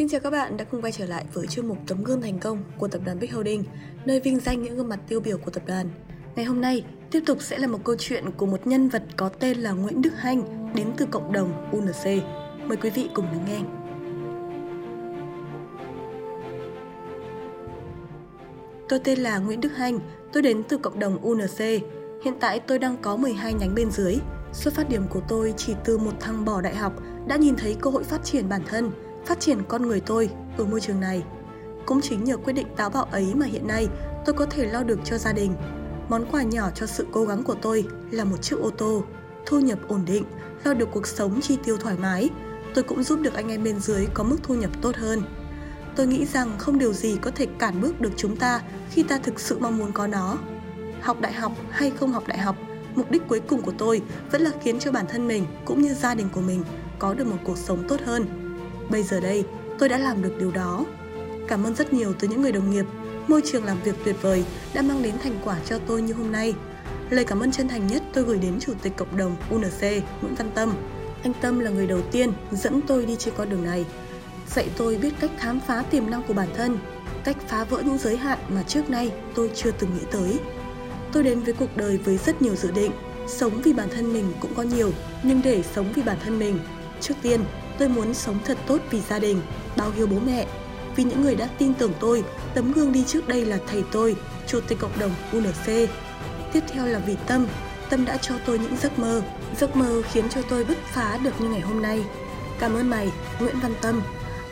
Xin chào các bạn đã cùng quay trở lại với chuyên mục tấm gương thành công của tập đoàn Big Holding, nơi vinh danh những gương mặt tiêu biểu của tập đoàn. Ngày hôm nay, tiếp tục sẽ là một câu chuyện của một nhân vật có tên là Nguyễn Đức Hanh đến từ cộng đồng UNC. Mời quý vị cùng lắng nghe. Tôi tên là Nguyễn Đức Hanh, tôi đến từ cộng đồng UNC. Hiện tại tôi đang có 12 nhánh bên dưới. Xuất phát điểm của tôi chỉ từ một thằng bỏ đại học đã nhìn thấy cơ hội phát triển bản thân, phát triển con người tôi ở môi trường này. Cũng chính nhờ quyết định táo bạo ấy mà hiện nay tôi có thể lo được cho gia đình. Món quà nhỏ cho sự cố gắng của tôi là một chiếc ô tô, thu nhập ổn định, lo được cuộc sống chi tiêu thoải mái. Tôi cũng giúp được anh em bên dưới có mức thu nhập tốt hơn. Tôi nghĩ rằng không điều gì có thể cản bước được chúng ta khi ta thực sự mong muốn có nó. Học đại học hay không học đại học, mục đích cuối cùng của tôi vẫn là khiến cho bản thân mình cũng như gia đình của mình có được một cuộc sống tốt hơn. Bây giờ đây, tôi đã làm được điều đó. Cảm ơn rất nhiều từ những người đồng nghiệp, môi trường làm việc tuyệt vời đã mang đến thành quả cho tôi như hôm nay. Lời cảm ơn chân thành nhất tôi gửi đến Chủ tịch Cộng đồng UNC Nguyễn Văn Tâm. Anh Tâm là người đầu tiên dẫn tôi đi trên con đường này dạy tôi biết cách khám phá tiềm năng của bản thân, cách phá vỡ những giới hạn mà trước nay tôi chưa từng nghĩ tới. Tôi đến với cuộc đời với rất nhiều dự định, sống vì bản thân mình cũng có nhiều, nhưng để sống vì bản thân mình, trước tiên tôi muốn sống thật tốt vì gia đình, bao hiếu bố mẹ, vì những người đã tin tưởng tôi, tấm gương đi trước đây là thầy tôi, chủ tịch cộng đồng UNC. Tiếp theo là vì Tâm, Tâm đã cho tôi những giấc mơ, giấc mơ khiến cho tôi bứt phá được như ngày hôm nay. Cảm ơn mày, Nguyễn Văn Tâm,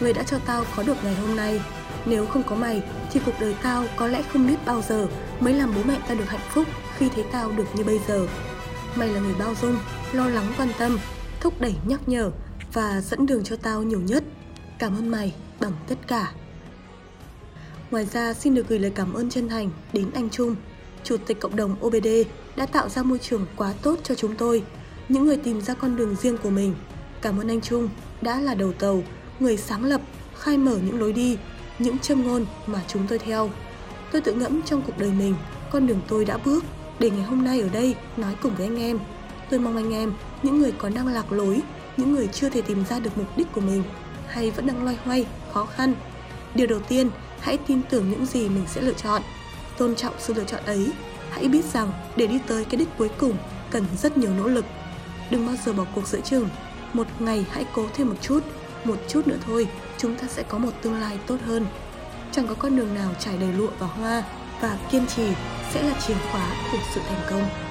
người đã cho tao có được ngày hôm nay. Nếu không có mày thì cuộc đời tao có lẽ không biết bao giờ mới làm bố mẹ tao được hạnh phúc khi thấy tao được như bây giờ. Mày là người bao dung, lo lắng quan tâm, thúc đẩy nhắc nhở và dẫn đường cho tao nhiều nhất. Cảm ơn mày bằng tất cả. Ngoài ra xin được gửi lời cảm ơn chân thành đến anh Trung, Chủ tịch cộng đồng OBD đã tạo ra môi trường quá tốt cho chúng tôi, những người tìm ra con đường riêng của mình. Cảm ơn anh Trung đã là đầu tàu người sáng lập, khai mở những lối đi, những châm ngôn mà chúng tôi theo. Tôi tự ngẫm trong cuộc đời mình, con đường tôi đã bước để ngày hôm nay ở đây nói cùng với anh em. Tôi mong anh em, những người có năng lạc lối, những người chưa thể tìm ra được mục đích của mình hay vẫn đang loay hoay, khó khăn. Điều đầu tiên, hãy tin tưởng những gì mình sẽ lựa chọn. Tôn trọng sự lựa chọn ấy. Hãy biết rằng để đi tới cái đích cuối cùng cần rất nhiều nỗ lực. Đừng bao giờ bỏ cuộc giữa chừng. Một ngày hãy cố thêm một chút một chút nữa thôi chúng ta sẽ có một tương lai tốt hơn chẳng có con đường nào trải đầy lụa và hoa và kiên trì sẽ là chìa khóa của sự thành công